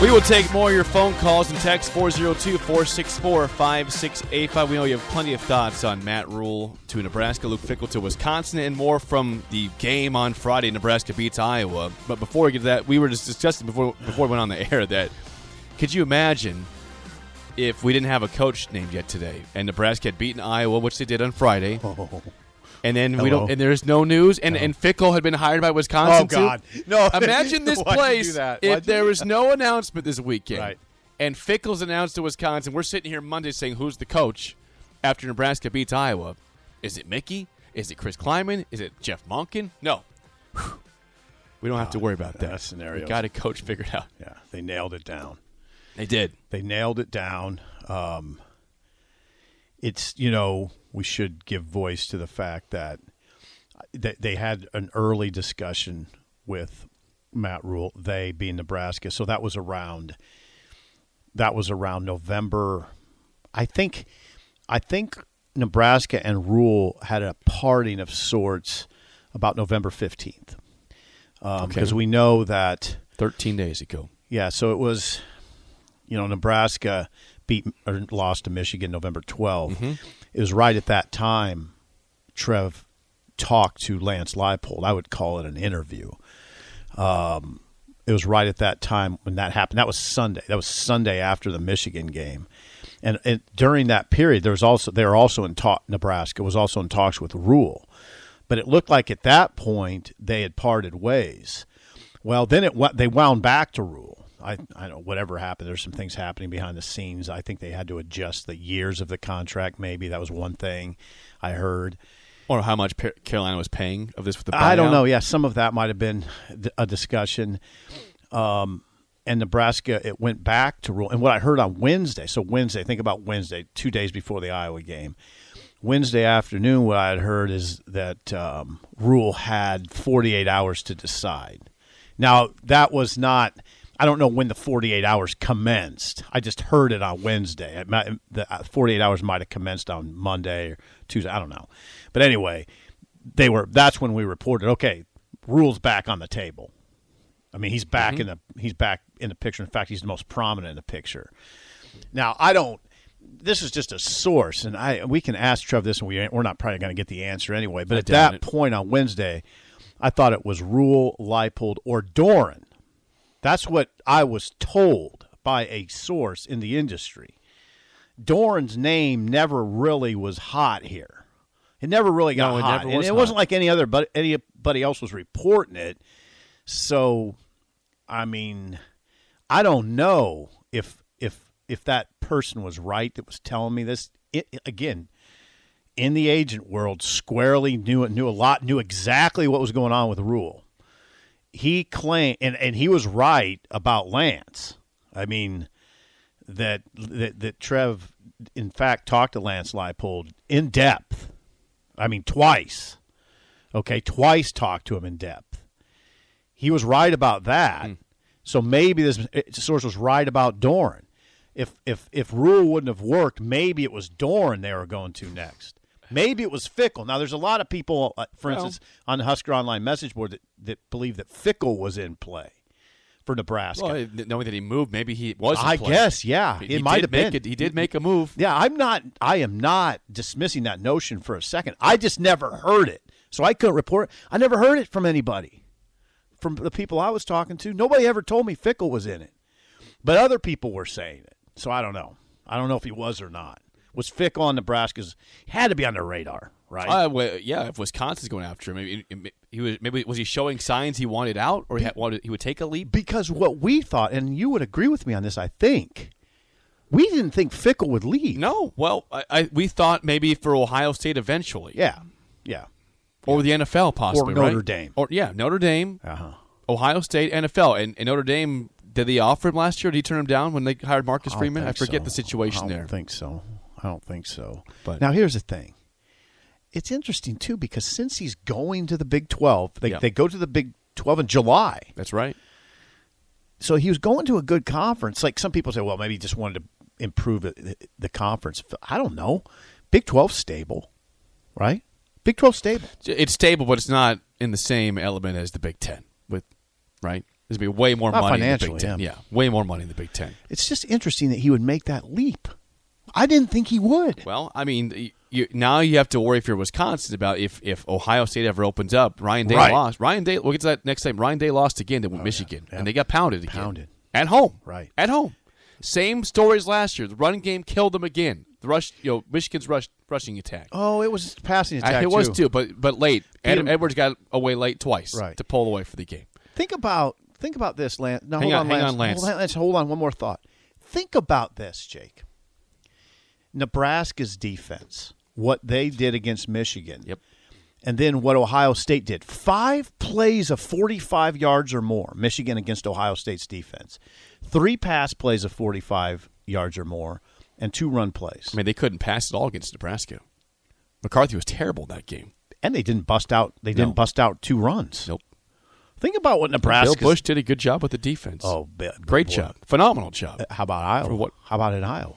We will take more of your phone calls and text 402 464 5685. We know you have plenty of thoughts on Matt Rhule to Nebraska, Luke Fickell to Wisconsin, and more from the game on Friday. Nebraska beats Iowa. But before we get to that, we were just discussing before, before we went on the air that could you imagine if we didn't have a coach named yet today and Nebraska had beaten Iowa, which they did on Friday? Oh. And then we don't, and there's no news, and, and Fickell had been hired by Wisconsin. Oh, God. too. No. Imagine this Why'd you do place if there was no announcement this weekend, Right. and Fickell's announced to Wisconsin. We're sitting here Monday saying who's the coach after Nebraska beats Iowa. Is it Mickey? Is it Chris Klieman? Is it Jeff Monken? No. Whew. We don't have to worry about that. that scenario. Got a coach figured out. Yeah, they nailed it down. They did. They nailed it down. Um, it's you know we should give voice to the fact that they, they had an early discussion with Matt Rhule. They being Nebraska, so that was around. That was around November. I think. I think Nebraska and Rhule had a parting of sorts about November fifteenth, because Okay. we know that. 13 days ago. Yeah, so it was, you know, Nebraska beat or lost to Michigan November 12th. It was right at that time Trev talked to Lance Leipold. I would call it an interview. Um, it was right at that time when that happened. That was Sunday. That was Sunday after the Michigan game. And, and during that period, there was also they were also in talk. Nebraska was also in talks with Rhule, but it looked like at that point they had parted ways. Well, then it they wound back to Rhule. I I don't know whatever happened. There's some things happening behind the scenes. I think they had to adjust the years of the contract. Maybe that was one thing I heard. Or how much Carolina was paying of this with the I don't know. Yeah, some of that might have been a discussion. Um, and Nebraska, it went back to Rhule. And what I heard on Wednesday, so Wednesday, think about Wednesday, two days before the Iowa game. Wednesday afternoon, what I had heard is that um, Rhule had 48 hours to decide. Now, that was not, I don't know when the 48 hours commenced. I just heard it on Wednesday. It might, the uh, 48 hours might have commenced on Monday or Tuesday. I don't know. But anyway, they were, that's when we reported, okay, Rhule's back on the table. I mean, he's back in the he's back in the picture. In fact, he's the most prominent in the picture. Now, I don't. This is just a source, and I we can ask Trev this, and we we're not probably going to get the answer anyway. But I at that it. point on Wednesday, I thought it was Rhule, Leipold, or Doeren. That's what I was told by a source in the industry. Doeren's name never really was hot here. It never really got No, it hot, never and was it hot. wasn't like any other, but anybody else was reporting it. So, I mean, I don't know if if if that person was right that was telling me this. It, again, in the agent world, squarely knew knew a lot, knew exactly what was going on with Rhule. He claimed, and, and he was right about Lance. I mean, that that that Trev, in fact, talked to Lance Leipold in depth. I mean, twice. Okay, twice talked to him in depth. He was right about that. Hmm. So maybe this source was right about Doeren. if if if Rhule wouldn't have worked, maybe it was Doeren they were going to next. Maybe it was Fickell. Now, there's a lot of people, uh, for Well- instance, on the Husker Online message board that, that believe that Fickell was in play for Nebraska. Well, knowing that he moved, maybe he was. in I play. guess, yeah, He- it he might have make been. It, he did make a move. Yeah, I'm not. I am not dismissing that notion for a second. I just never heard it, so I couldn't report. it. I never heard it from anybody, from the people I was talking to. Nobody ever told me Fickell was in it, but other people were saying it. So I don't know. I don't know if he was or not. Was Fickell on Nebraska's? Had to be on their radar, right? Uh, well, yeah, if Wisconsin's going after him, maybe he was. Maybe was he showing signs he wanted out, or he had, wanted he would take a leap? because what we thought, and you would agree with me on this, I think. We didn't think Fickell would leave. No. Well, I, I we thought maybe for Ohio State eventually, Yeah. Yeah. or the NFL possibly, or Notre right? Dame. or yeah, Notre Dame, Uh huh. Ohio State, NFL, and, and Notre Dame. Did they offer him last year? Did he turn him down when they hired Marcus Freeman? I forget so. the situation I don't there. think so. I don't think so. But- now here's the thing. It's interesting too because since he's going to the Big Twelve, they Yeah. they go to the Big Twelve in July. That's right. So he was going to a good conference. Like some people say, well, maybe he just wanted to improve the conference. I don't know. Big 12 stable, right? Big 12 stable. It's stable, but it's not in the same element as the Big Ten. With right, there's be way more Not money in the Big Ten. yeah. Yeah, way more money in the Big Ten. It's just interesting that he would make that leap. I didn't think he would. Well, I mean, you, now you have to worry if you're Wisconsin about if, if Ohio State ever opens up. Ryan Day Right. lost. Ryan Day. We'll get to that next time. Ryan Day lost again to Michigan, yeah. and they got pounded again. Pounded. at home. Right. at home. Same stories last year. The running game killed them again. The rush, you know, Michigan's rush rushing attack. Oh, it was passing Uh, attack. it was too. too, but but late. Ed, 'em- Edwards got away late twice Right. to pull away for the game. Think about think about this, Lance. No, Hang hold on, on, Lance. on, Lance. Hold on, Lance. Hold on, one more thought. Think about this, Jake. Nebraska's defense, what they did against Michigan, Yep. and then what Ohio State did. Five plays of 45 yards or more, Michigan against Ohio State's defense. Three pass plays of 45 yards or more, and two run plays. I mean, they couldn't pass at all against Nebraska. McCarthy was terrible that game. And they didn't bust out. They didn't No. bust out two runs. Nope. Think about what Nebraska. Bill Busch did a good job with the defense. Oh, great boy. job, phenomenal job. Uh, how about Iowa? For what- How about in Iowa?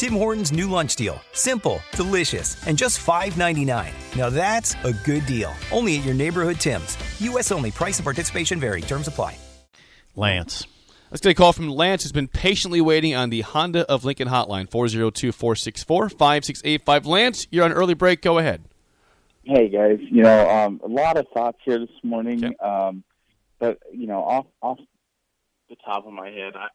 Tim Hortons' new lunch deal. Simple, delicious, and just $5.99. Now that's a good deal. Only at your neighborhood Tim's. U.S. only. Price and participation vary. Terms apply. Lance. Let's get a call from Lance, who's been patiently waiting on the Honda of Lincoln hotline, 402 464 5685. Lance, you're on early break. Go ahead. Hey guys, you know, um, a lot of thoughts here this morning. Okay. Um, but you know, off off the top of my head, I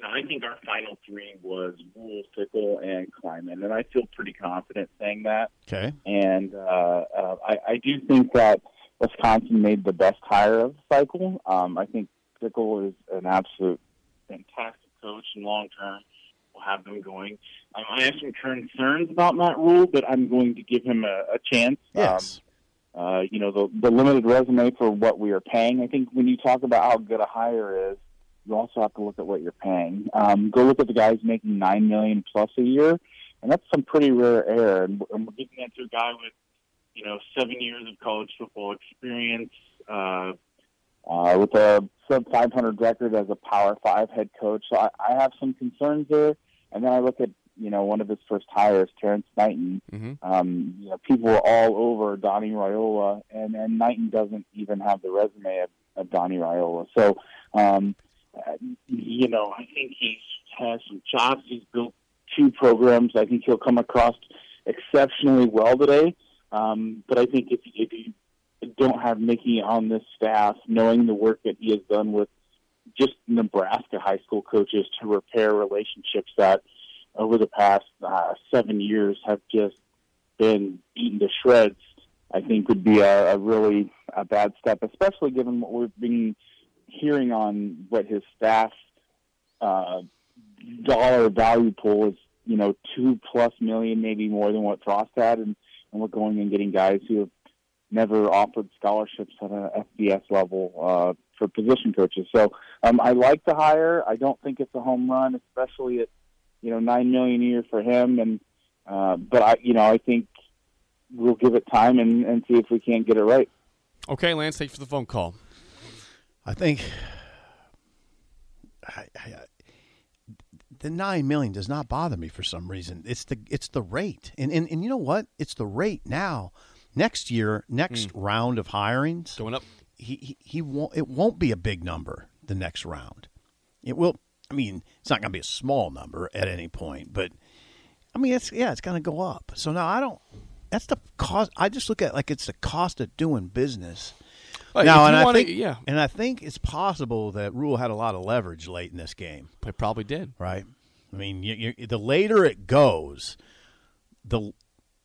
you know, I think our final three was Rhule, Fickell, and Klieman, and I feel pretty confident saying that. Okay. And uh, uh, I, I do think that Wisconsin made the best hire of the cycle. Um, I think Fickell is an absolute fantastic coach, and long term we'll have them going. Um, I have some concerns about Matt Rhule, but I'm going to give him a, a chance. Yes. Um, uh, you know, the, the limited resume for what we are paying. I think when you talk about how good a hire is, you also have to look at what you're paying. Um, go look at the guys making nine million plus a year, and that's some pretty rare air. And, we're giving that to a guy with, you know, seven years of college football experience, uh, uh, with a sub 500 record as a Power Five head coach. So I, I have some concerns there. And then I look at, you know, one of his first hires, Terrance Knighton. Mhm. Um, you know, people were all over Donnie Raiola, and, and Knighton doesn't even have the resume of, of Donnie Raiola. So, um, uh, you know, I think he has some chops. He's built two programs. I think he'll come across exceptionally well today. Um, but I think if, if you don't have Mickey on this staff, knowing the work that he has done with just Nebraska high school coaches to repair relationships that over the past uh, seven years have just been beaten to shreds, I think would be a, a really a bad step, especially given what we've been hearing on what his staff uh, dollar value pool is. You know, two plus million, maybe more than what Frost had, and, and we're going and getting guys who have never offered scholarships at an FBS level uh, for position coaches. So um, I like the hire. I don't think it's a home run, especially at you know nine million a year for him. And uh, but I, you know, I think we'll give it time and, and see if we can't get it right. Okay, Lance, thanks for the phone call. I think I, I, the nine million does not bother me for some reason. It's the it's the rate, and and, and you know what? It's the rate now. Next year, next mm. round of hirings going up. He, he he won't. It won't be a big number the next round. It will. I mean, it's not going to be a small number at any point, but I mean, it's yeah, it's going to go up. So now I don't. That's the cost. I just look at it like it's the cost of doing business. Well, now, and I wanna, think, yeah, and I think it's possible that Rhule had a lot of leverage late in this game. It probably did, right? I mean, you, you, the later it goes, the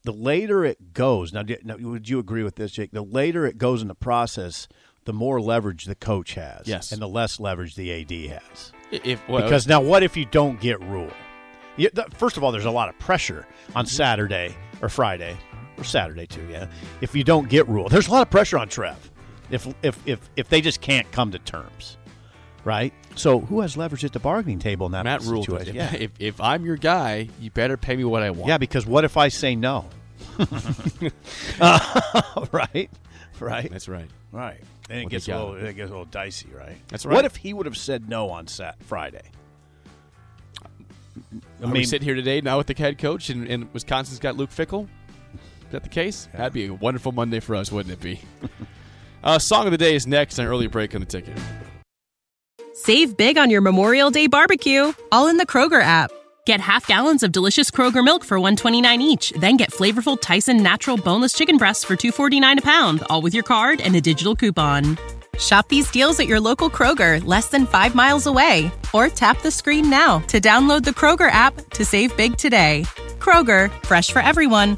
the later it goes. Now, now, would you agree with this, Jake? The later it goes in the process, the more leverage the coach has, yes, and the less leverage the AD has. If well, because now, what if you don't get Rhule? You, the, first of all, there's a lot of pressure on. Saturday or Friday or Saturday too. Yeah, if you don't get Rhule, there's a lot of pressure on Trev. If if if if they just can't come to terms, right? So who has leverage at the bargaining table in that Matt situation? Yeah. if, if I'm your guy, you better pay me what I want. Yeah, because what if I say no? uh, right, right. That's right. Right. And it gets a little, it gets a little dicey, right? That's right. What if he would have said no on Sat Friday? I mean, we sit here today now with the head coach, and, and Wisconsin's got Luke Fickell. Is that the case? Yeah. That'd be a wonderful Monday for us, wouldn't it be? Uh, song of the day is next, an early break on the ticket. Save big on your Memorial Day barbecue, all in the Kroger app. Get half gallons of delicious Kroger milk for 129 each, then get flavorful Tyson natural boneless chicken breasts for 249 a pound, all with your card and a digital coupon. Shop these deals at your local Kroger, less than 5 miles away, or tap the screen now to download the Kroger app to save big today. Kroger, fresh for everyone.